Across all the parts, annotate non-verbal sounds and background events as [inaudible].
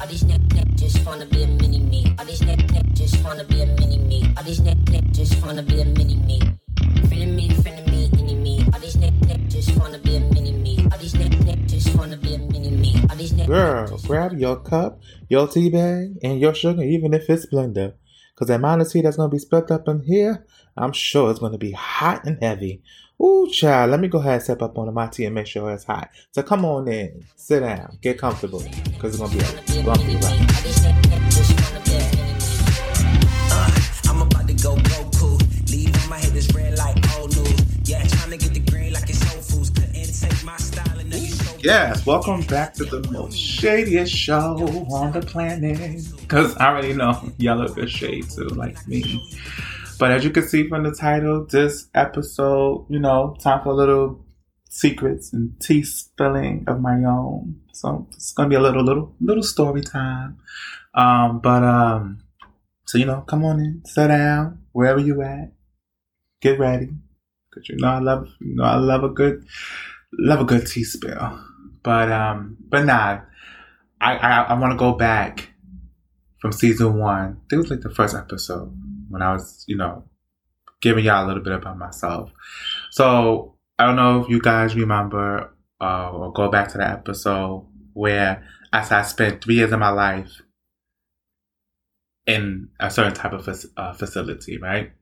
All these neck neck just wanna be a mini me. All these neck neck just wanna be a mini me. All these neck neck just wanna be a mini me. Feeling me, feeling me, any. All these neck neck just wanna be a mini me. All these neck neck just wanna be a mini me. All these neck Girl, grab your cup, your tea bag, and your sugar, even if it's blender. Cause the amount of tea that's gonna be split up in here, I'm sure it's gonna be hot and heavy. Ooh, child, let me go ahead and step up on my tea and make sure it's hot. So come on in, sit down, get comfortable, cause it's gonna be a bumpy ride. All these neck neck just wanna be a. I'm about to go Goku. Leave my head is red like old news. Yeah, trying to get the green like it's Whole Foods. Couldn't take my style and now you so Yes, welcome back to the most shadiest show on the planet. Cause I already know y'all look good shade too, like me. But as you can see from the title, this episode, you know, time for a little secrets and tea spilling of my own. So it's gonna be a little, little, little story time. Um, but um, so you know, come on in, sit down wherever you at, get ready, cause you know I love, you know I love a good, love a good tea spill. But um, but nah, I I, I want to go back from season one. It was like the first episode when I was, you know, giving y'all a little bit about myself. So I don't know if you guys remember uh, or go back to the episode where as I spent three years of my life in a certain type of uh, facility, right?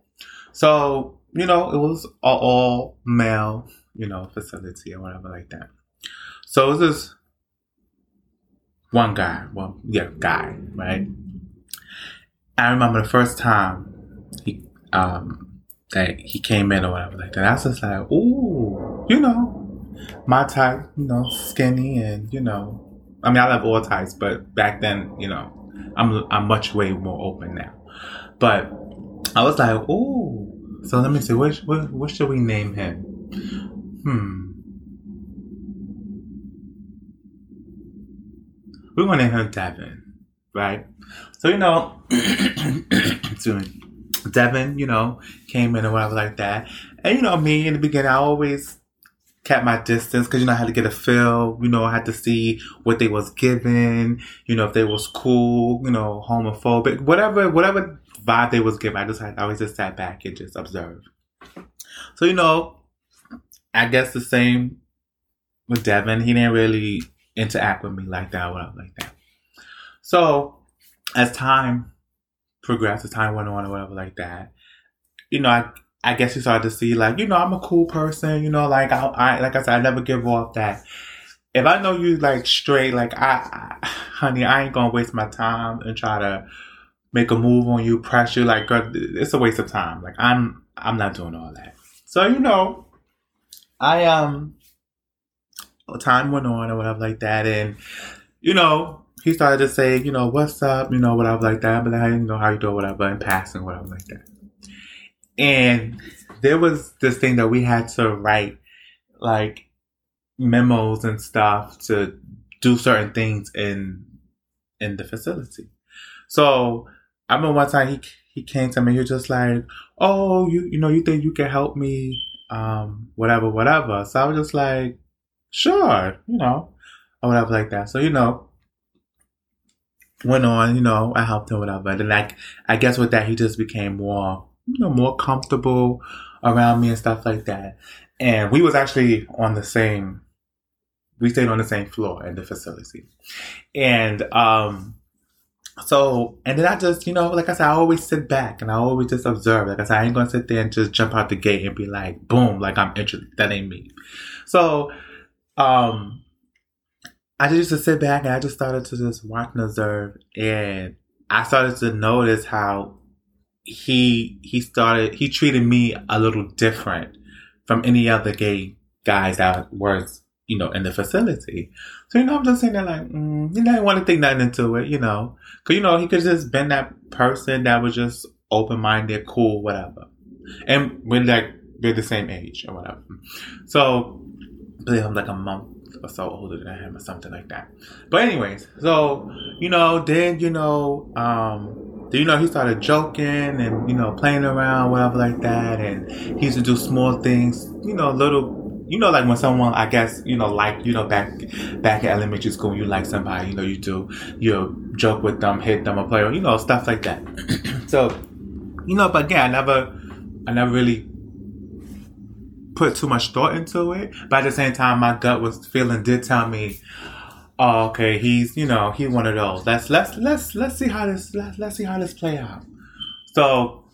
So you know, it was all male, you know, facility or whatever like that. So it was this one guy, well, yeah, guy, right? I remember the first time he um that he came in or whatever like that. I was just like, ooh, you know, my type, you know, skinny and you know, I mean, I love all types, but back then, you know, I'm I'm much way more open now. But I was like, ooh. So let me see, what what, what should we name him? Hmm. We want to name him Devin, right? So you know, [coughs] excuse me. Devin, you know, came in or whatever like that, and you know me in the beginning, I always kept my distance because you know I had to get a feel. You know, I had to see what they was giving. You know, if they was cool. You know, homophobic, whatever, whatever vibe they was giving. I just had I always just sat back and just observe. So you know, I guess the same with Devin. He didn't really interact with me like that, whatever like that. So as time progressed, as time went on, or whatever like that, you know, I I guess you started to see like, you know, I'm a cool person, you know, like I, I like I said, I never give off that. If I know you like straight, like I, I [sighs] honey, I ain't gonna waste my time and try to make a move on you, press you. Like, girl, it's a waste of time. Like I'm, I'm not doing all that. So you know, I um, time went on or whatever like that, and you know, he started to say, you know, what's up, you know, whatever like that, but like, you know, how you doing, whatever, in passing, whatever like that. And there was this thing that we had to write, like memos and stuff to do certain things in in the facility. So I remember one time he he came to me, he was just like, "Oh, you you know, you think you can help me, um, whatever, whatever." So I was just like, "Sure," you know, or whatever like that. So you know, went on, you know, I helped him, whatever. And then like, I guess with that, he just became more, you know, more comfortable around me and stuff like that. And we was actually on the same, we stayed on the same floor in the facility. And, um, so, and then I just, you know, like I said, I always sit back and I always just observe. Like I said, I ain't gonna sit there and just jump out the gate and be like, boom, like I'm interested. That ain't me. So, um, I just used to sit back and I just started to just watch and observe, and I started to notice how he he started he treated me a little different from any other gay guys that was you know in the facility. So you know I'm just sitting there like mm, you know I want to think nothing into it, you know, because you know he could just been that person that was just open minded, cool, whatever, and we're like we're the same age or whatever. So I'm like a month or so older than him or something like that. But anyways, so you know, then you know, um, then, you know, he started joking and you know playing around, whatever like that, and he used to do small things, you know, little you know, like when someone, I guess, you know, like, you know, back back in elementary school, you like somebody, you know, you do, you joke with them, hit them, or play, you know, stuff like that. so, you know, but again, I never, I never really put too much thought into it. But at the same time, my gut was feeling did tell me, oh, okay, he's, you know, he's one of those. Let's let's let's let's see how this let's let's see how this play out. So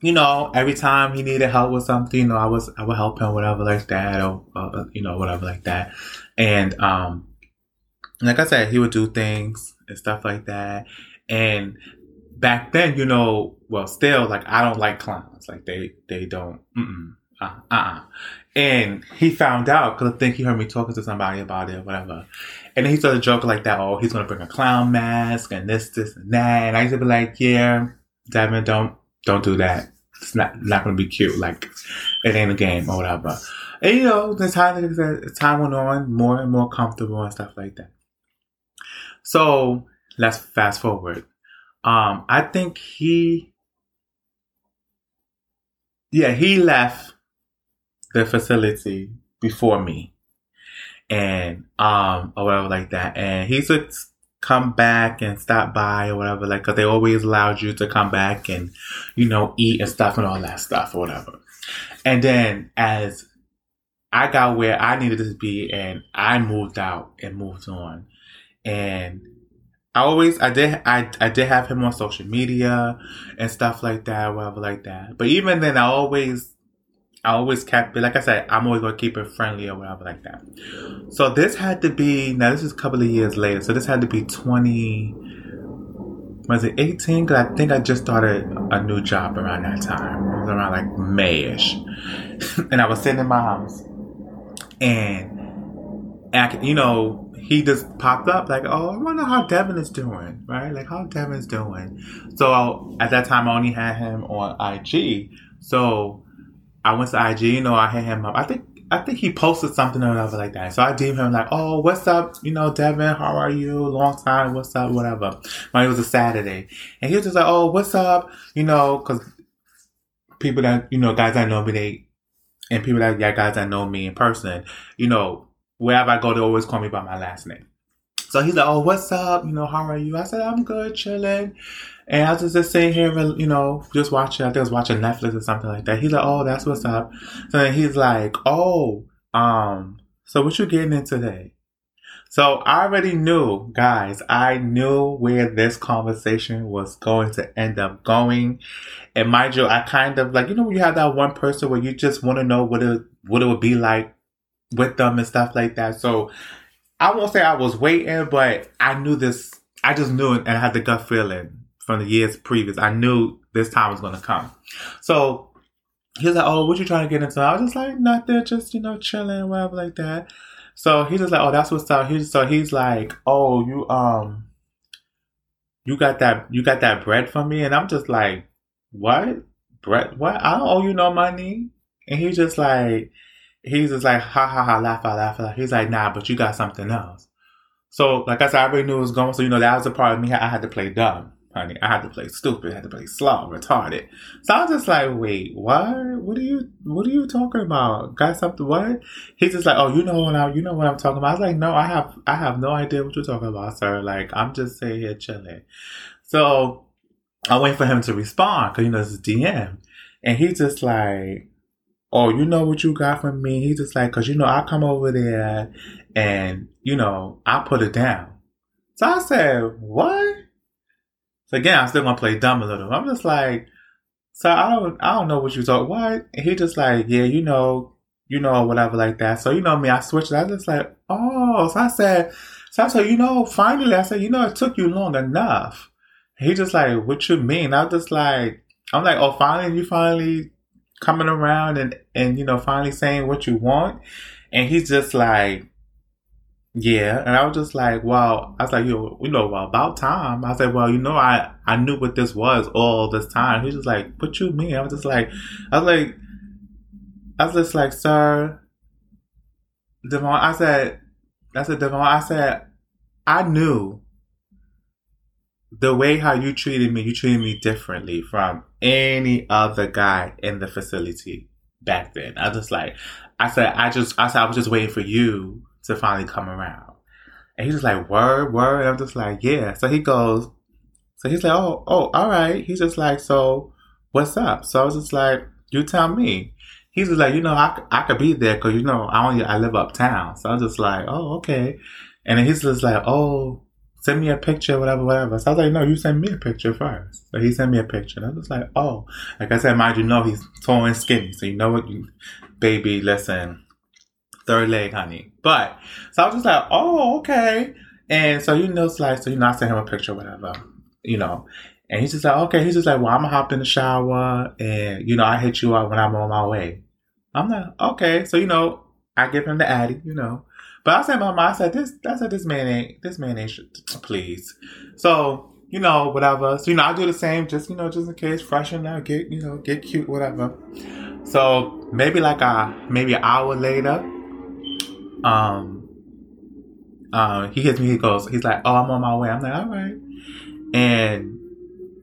you know, every time he needed help with something, you know, I was I would help him, whatever like that, or uh, you know, whatever like that. And um, like I said, he would do things and stuff like that. And back then, you know, well, still like I don't like clowns. Like they they don't. Mm-mm, uh uh. And he found out because I think he heard me talking to somebody about it, or whatever. And then he started joking like that. Oh, he's gonna bring a clown mask and this, this, and that. And I used to be like, yeah, Devin, don't don't do that. It's not not gonna be cute. Like it ain't a game or whatever. And you know, the time time went on, more and more comfortable and stuff like that. So let's fast forward. Um, I think he, yeah, he left the facility before me, and um, or whatever like that. And he's a come back and stop by or whatever, like, cause they always allowed you to come back and, you know, eat and stuff and all that stuff or whatever. And then as I got where I needed to be and I moved out and moved on and I always, I did, I, I did have him on social media and stuff like that, whatever like that. But even then, I always I always kept it, like I said, I'm always going to keep it friendly or whatever like that. So this had to be, now this is a couple of years later. So this had to be 20, was it 18? Because I think I just started a new job around that time. It was around like Mayish. [laughs] and I was sitting in my house and, and you know, he just popped up like, oh, I wonder how Devin is doing, right? Like how Devin's doing. So at that time, I only had him on IG. So I went to IG, you know, I hit him up. I think I think he posted something or whatever like that. So I DM him like, "Oh, what's up? You know, Devin, how are you? Long time. What's up? Whatever." But it was a Saturday, and he was just like, "Oh, what's up?" You know, because people that you know, guys that know me, they and people that yeah, guys that know me in person, you know, wherever I go, they always call me by my last name. So he's like, "Oh, what's up? You know, how are you?" I said, "I'm good, chilling." And I was just sitting here, you know, just watching. I think I was watching Netflix or something like that. He's like, "Oh, that's what's up." So then he's like, "Oh, um, so what you getting in today?" So I already knew, guys. I knew where this conversation was going to end up going. And mind you, I kind of like you know, you have that one person where you just want to know what it what it would be like with them and stuff like that. So I won't say I was waiting, but I knew this. I just knew it, and I had the gut feeling from the years previous. I knew this time was going to come. So he was like, "Oh, what you trying to get into?" I was just like, "Nothing, just you know, chilling, whatever, like that." So he's just like, "Oh, that's what's up." He's so he's like, "Oh, you um, you got that you got that bread for me," and I'm just like, "What bread? What? I don't owe you no money." And he's just like, he's just like, ha ha ha, laugh out, laugh out. He's like, nah, but you got something else. So, like I said, I already knew it was going. So, you know, that was a part of me. I had to play dumb honey. I had to play stupid. I had to play slow, retarded. So I was just like, wait, what? What are you? What are you talking about? Got something? What? He's just like, oh, you know what I, you know what I'm talking about. I was like, no, I have, I have no idea what you're talking about, sir. Like, I'm just sitting here chilling. So I wait for him to respond because you know it's DM, and he's just like, oh, you know what you got from me? He's just like, cause you know I come over there, and you know I put it down. So I said, what? So again, I'm still gonna play dumb a little. I'm just like, so I don't, I don't know what you talk. What? And he just like, yeah, you know, you know, whatever like that. So you know me, I switched. I just like, oh. So I said, so I said, you know, finally, I said, you know, it took you long enough. He just like, what you mean? I was just like, I'm like, oh, finally, you finally coming around and and you know, finally saying what you want. And he's just like, yeah, and I was just like, well, I was like, you, you know, well, about time. I said, well, you know, I I knew what this was all this time. He's just like, what you mean? I was just like, I was like, I was just like, sir, Devin. I said, I said, Devin. I said, I knew the way how you treated me. You treated me differently from any other guy in the facility back then. I was just like, I said, I just, I said, I was just waiting for you to finally come around. And he's just like, word, word. And I'm just like, yeah. So he goes, so he's like, oh, oh, all right. He's just like, so what's up? So I was just like, you tell me. He's just like, you know, I, I could be there because, you know, I only, I live uptown. So I was just like, oh, okay. And then he's just like, oh, send me a picture, whatever, whatever. So I was like, no, you send me a picture first. So he sent me a picture. And I was like, oh, like I said, mind you know, he's tall and skinny. So you know what, you, baby, listen, third leg, honey. But, so I was just like, oh, okay. And so, you know, it's like, so, you know, I sent him a picture, whatever, you know. And he's just like, okay. He's just like, well, I'm gonna hop in the shower and, you know, I hit you up when I'm on my way. I'm like, okay. So, you know, I give him the addy, you know. But I said, Mama, I said this. I said this man ain't. This man ain't. Please. So you know, whatever. So you know, I do the same. Just you know, just in case, freshen up, get you know, get cute, whatever. So maybe like a maybe an hour later, um, uh, he hits me. He goes, he's like, "Oh, I'm on my way." I'm like, "All right," and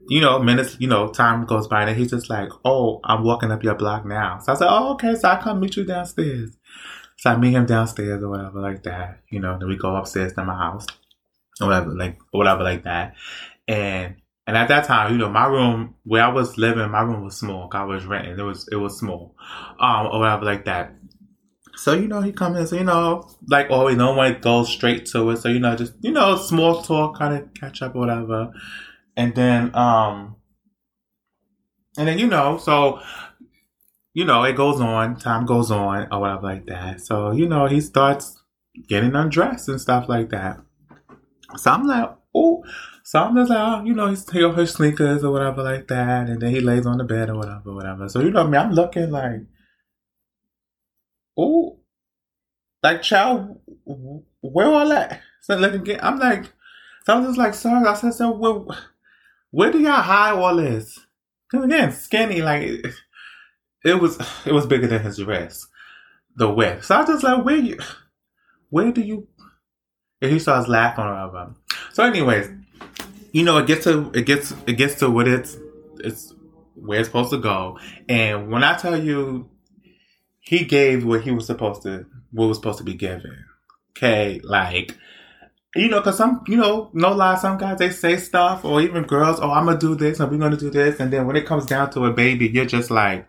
you know, minutes, you know, time goes by, and he's just like, "Oh, I'm walking up your block now." So I said, "Oh, okay." So I come meet you downstairs. So I meet him downstairs or whatever like that. You know, then we go upstairs to my house or whatever, like or whatever like that. And and at that time, you know, my room where I was living, my room was small. I was renting. It was it was small, um, or whatever like that. So you know, he comes in. So you know, like always, no one goes straight to it. So you know, just you know, small talk, kind of catch up whatever. And then, um, and then you know, so you know, it goes on, time goes on, or whatever like that. So, you know, he starts getting undressed and stuff like that. So I'm like, oh, so I'm just like, oh, you know, he's taking off his sneakers or whatever like that, and then he lays on the bed or whatever, whatever. So, you know, I mean, I'm looking like, oh, like, child, where all that? So, looking, I'm like, so I'm just like, sorry, I said, so where, where do y'all hide all this? Because again, skinny, like, [laughs] it was [sighs] it was bigger than his wrist, the width. So I was just like, where you, where do you? And he starts laughing or him. So, anyways, you know, it gets to it gets it gets to what it's it's where it's supposed to go. And when I tell you, he gave what he was supposed to, what was supposed to be given. Okay, like you know, because some, you know, no lie, some guys they say stuff, or even girls, oh, I'm gonna do this, and we're gonna do this, and then when it comes down to a baby, you're just like,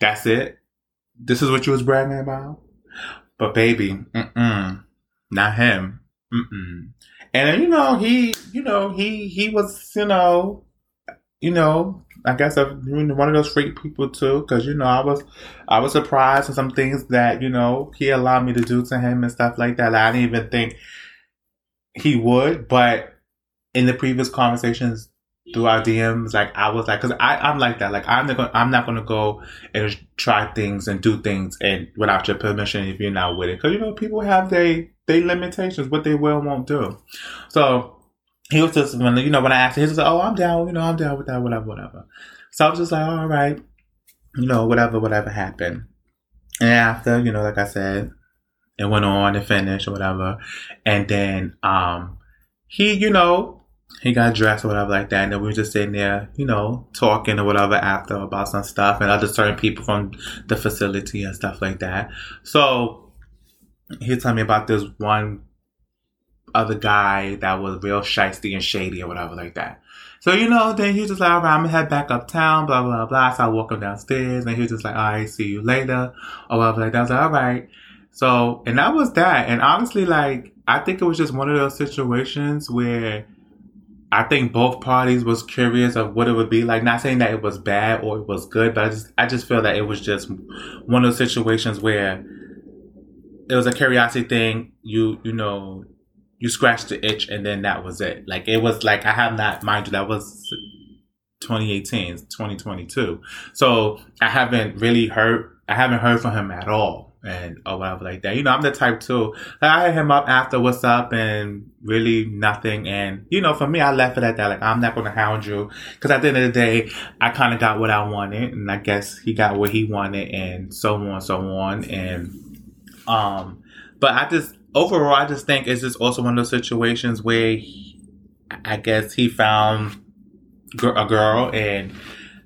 that's it. This is what you was bragging about. But baby, mm-mm, not him. Mm-mm. And you know, he, you know, he he was, you know, you know, I guess I'm one of those freak people too, because you know, I was I was surprised at some things that you know he allowed me to do to him and stuff like that. Like, I didn't even think he would, but in the previous conversations through our DMs. Like I was like, because I I'm like that. Like I'm not gonna, I'm not gonna go and try things and do things and without your permission if you're not with it. Because you know people have their they limitations, what they will won't do. So he was just when you know when I asked him, he was like, oh I'm down, you know I'm down with that, whatever, whatever. So I was just like, all right, you know whatever, whatever happened. And after you know, like I said, it went on and finished or whatever, and then um he you know he got dressed or whatever like that, and then we were just sitting there, you know, talking or whatever after about some stuff and other certain people from the facility and stuff like that. So he told me about this one other guy that was real shisty and shady or whatever like that. So, you know, then he was just like, all right, I'm gonna head back uptown, blah, blah, blah. So I walk him downstairs and he was just like, all right, see you later or whatever like that. I was like, all right. So, and that was that. And honestly, like, I think it was just one of those situations where I think both parties was curious of what it would be like. Not saying that it was bad or it was good, but I just I just feel that it was just one of those situations where it was a curiosity thing. You you know you scratched the itch and then that was it. Like it was like I have not mind you that was 2018, 2022. So I haven't really heard I haven't heard from him at all and or whatever like that. You know, I'm the type too. Like, I hit him up after what's up and really nothing. And you know, for me, I left it at that. Like I'm not gonna hound you because at the end of the day, I kind of got what I wanted, and I guess he got what he wanted, and so on, so on, and um. But I just overall, I just think it's just also one of those situations where he, I guess he found a girl and.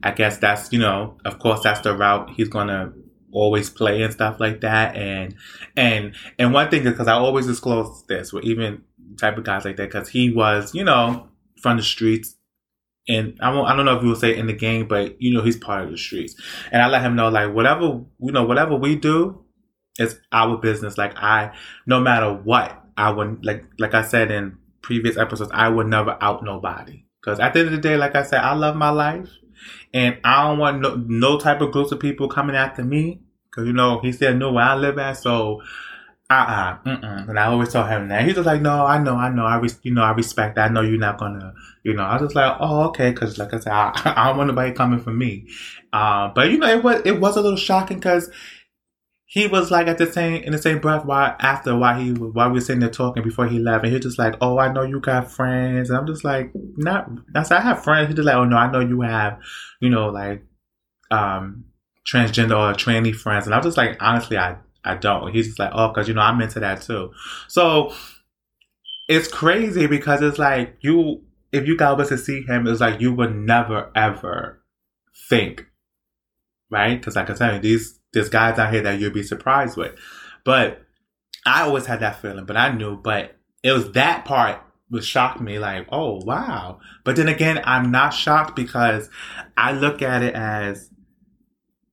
I guess that's, you know, of course, that's the route he's to always play and stuff like that. And and and one thing is because I always disclose this with even type of guys like that because he was you know from the streets. And I I don't know if you will say in the game, but you know he's part of the streets. And I let him know like whatever you know whatever we do, it's our business. Like I, no matter what, I would like like I said in previous episodes, I would never out nobody. Because at the end of the day, like I said, I love my life, and I don't want no, no type of groups of people coming after me. Because you know he said know where I live at, so uh uh-uh, uh, and I always tell him that. He's just like, no, I know, I know, I res- you know, I respect. That. I know you're not gonna, you know. I was just like, oh, okay, because like I said, I, [laughs] I don't want nobody coming for me. Uh, but you know, it was it was a little shocking because he was like at the same in the same breath while after while he while we were sitting there talking before he left, and he was just like, "Oh, I know you got friends," and I'm just like, "Not." I "I have friends." He's just like, "Oh no, I know you have, you know, like, um, transgender or tranny friends," and I'm just like, honestly, I I don't. He's just like, "Oh, because you know I'm into that too," so it's crazy because it's like you if you got to see him, it's like you would never ever think, right? Because like I said, these there's guys out here that you'll be surprised with. But I always had that feeling, but I knew, but it was that part was shocked me like, oh wow. But then again, I'm not shocked because I look at it as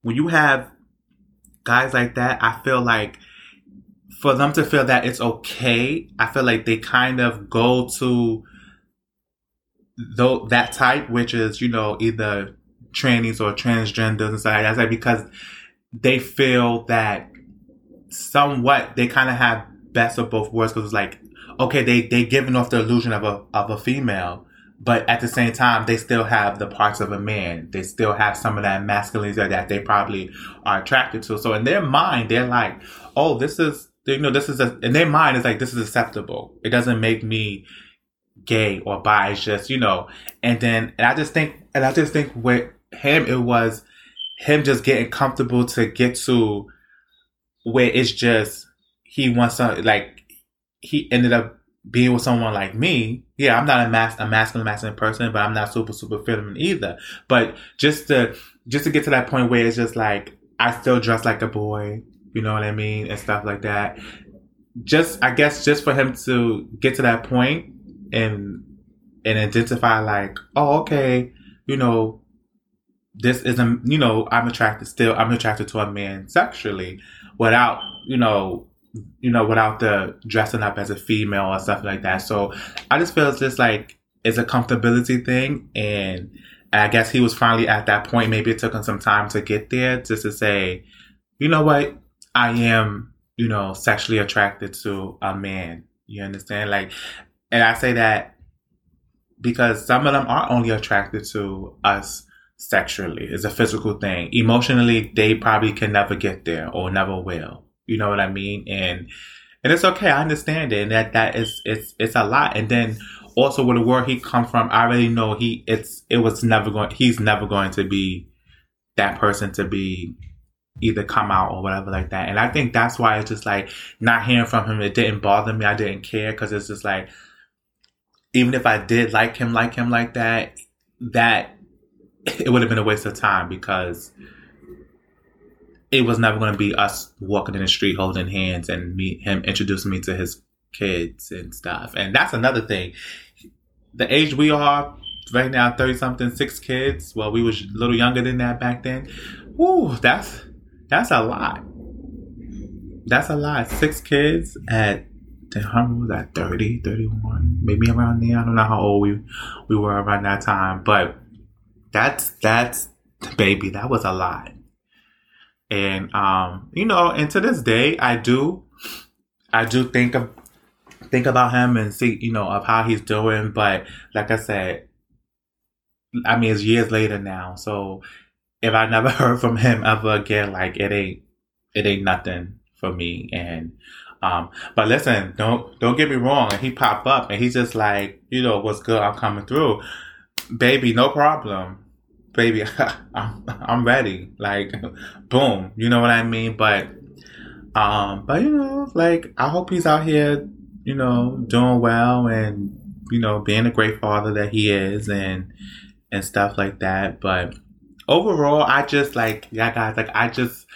when you have guys like that, I feel like for them to feel that it's okay, I feel like they kind of go to though that type, which is, you know, either trannies or transgenders and stuff like that, because they feel that somewhat they kind of have best of both worlds because it's like okay they they giving off the illusion of a of a female but at the same time they still have the parts of a man. They still have some of that masculinity that they probably are attracted to. So in their mind they're like oh this is you know this is a, in their mind it's like this is acceptable. It doesn't make me gay or bi it's just you know. And then and i just think and i just think with him it was him just getting comfortable to get to where it's just he wants to like he ended up being with someone like me. Yeah, I'm not a mas- a masculine masculine person, but I'm not super super feminine either. But just to just to get to that point where it's just like I still dress like a boy, you know what I mean, and stuff like that. Just I guess just for him to get to that point and and identify like, oh okay, you know, this isn't, you know, I'm attracted still, I'm attracted to a man sexually without, you know, you know, without the dressing up as a female or stuff like that. So I just feel it's just like, it's a comfortability thing. And I guess he was finally at that point. Maybe it took him some time to get there just to say, you know what? I am, you know, sexually attracted to a man. You understand? Like, and I say that because some of them are only attracted to us sexually. It's a physical thing. Emotionally, they probably can never get there or never will. You know what I mean? And and it's okay. I understand it. And that that is it's it's a lot. And then also with the where he come from, I already know he it's it was never going. He's never going to be that person to be either come out or whatever like that. And I think that's why it's just like not hearing from him. It didn't bother me. I didn't care because it's just like even if I did like him, like him like that, that it would have been a waste of time because it was never going to be us walking in the street holding hands and me him introducing me to his kids and stuff. And that's another thing. The age we are right now, thirty something, six kids. Well, we was a little younger than that back then. Woo, that's that's a lot. That's a lot. Six kids at how was that 30, 31, maybe around there. I don't know how old we we were around that time, but that's that's baby, that was a lot. And um, you know, and to this day I do I do think of think about him and see, you know, of how he's doing, but like I said, I mean it's years later now. So if I never [laughs] heard from him ever again, like it ain't it ain't nothing for me. And um, but listen, don't don't get me wrong. And he pop up and he's just like, you know, what's good? I'm coming through baby, no problem. Baby, [laughs] I'm, I'm ready. Like, [laughs] boom. You know what I mean? But, um, but you know, like, I hope he's out here, you know, doing well and, you know, being a great father that he is and, and stuff like that. But overall, I just like, yeah, guys, like, I just,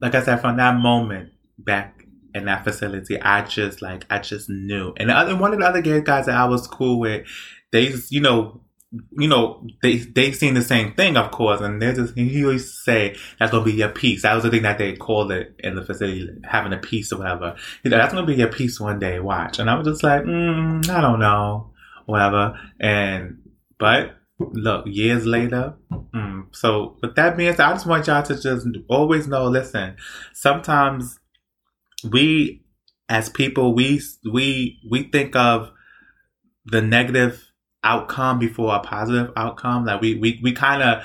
like I said, from that moment back in that facility, I just like I just knew. And the other one of the other gay guys that I was cool with, they you know, you know, they they've seen the same thing, of course, and they just he always say that's gonna be your piece. That was the thing that they called it in the facility, having a piece or whatever. Know, that's gonna be your piece one day. Watch, and I was just like, mm, I don't know, whatever. And but look, years later. Mm, so with that being said, I just want y'all to just always know. Listen, sometimes we as people we we we think of the negative outcome before a positive outcome. Like we we, we kind of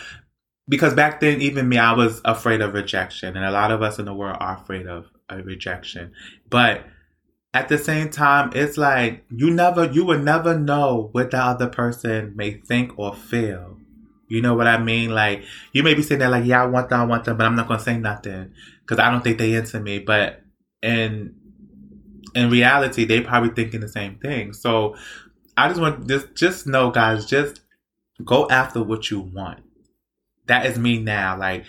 because back then even me I was afraid of rejection and a lot of us in the world are afraid of, of rejection. But at the same time it's like you never you would never know what the other person may think or feel. You know what I mean? Like you may be sitting there like, yeah, I want them, I want them, but I'm not gonna say nothing because I don't think they into me. But in in reality, they probably thinking the same thing. So I just want just just know, guys, just go after what you want. That is me now. Like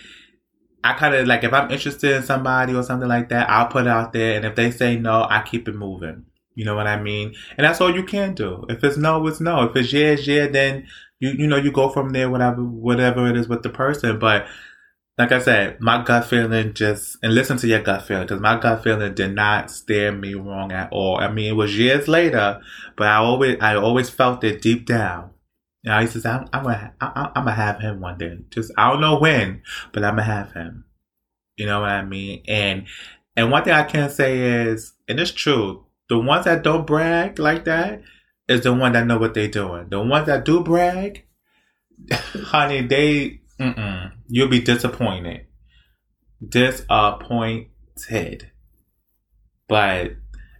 I kind of like if I'm interested in somebody or something like that, I'll put it out there, and if they say no, I keep it moving. You know what I mean? And that's all you can do. If it's no, it's no. If it's yeah, it's yeah, then you you know you go from there, whatever whatever it is with the person. But like I said, my gut feeling just and listen to your gut feeling because my gut feeling did not steer me wrong at all. I mean, it was years later, but I always I always felt it deep down. And I used to say, I'm, I'm gonna I, I'm gonna have him one day. Just I don't know when, but I'm gonna have him. You know what I mean? And and one thing I can say is, and it's true, the ones that don't brag like that is the one that know what they're doing. The ones that do brag, [laughs] honey, they Mm-mm. You'll be disappointed. Disappointed. But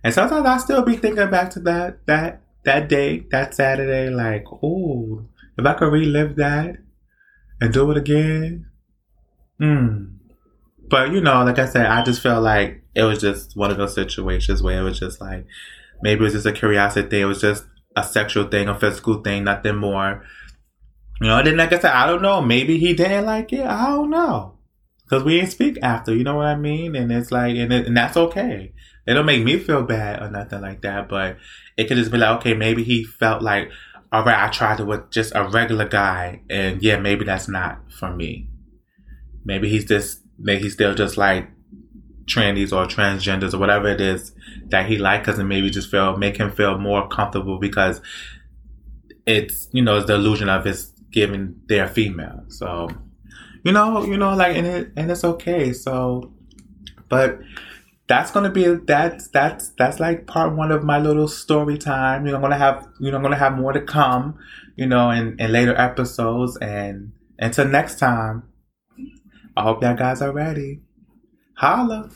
and sometimes I still be thinking back to that that that day, that Saturday, like, oh, if I could relive that and do it again. Hmm. But you know, like I said, I just felt like it was just one of those situations where it was just like maybe it was just a curiosity thing, it was just a sexual thing, a physical thing, nothing more. You know, and then like I said, I don't know. Maybe he didn't like it. I don't know. Cause we didn't speak after, you know what I mean? And it's like, and, it, and that's okay. It don't make me feel bad or nothing like that, but it could just be like, okay, maybe he felt like, all right, I tried it with just a regular guy, and yeah, maybe that's not for me. Maybe he's just, maybe he's still just like trannies or transgenders or whatever it is that he like, cause it maybe just feel, make him feel more comfortable because it's, you know, it's the illusion of his given they're female. So, you know, you know, like, and it, and it's okay. So, but that's gonna be that's that's that's like part one of my little story time. You know, I'm gonna have you know I'm gonna have more to come. You know, in in later episodes. And until next time, I hope y'all guys are ready. Holla.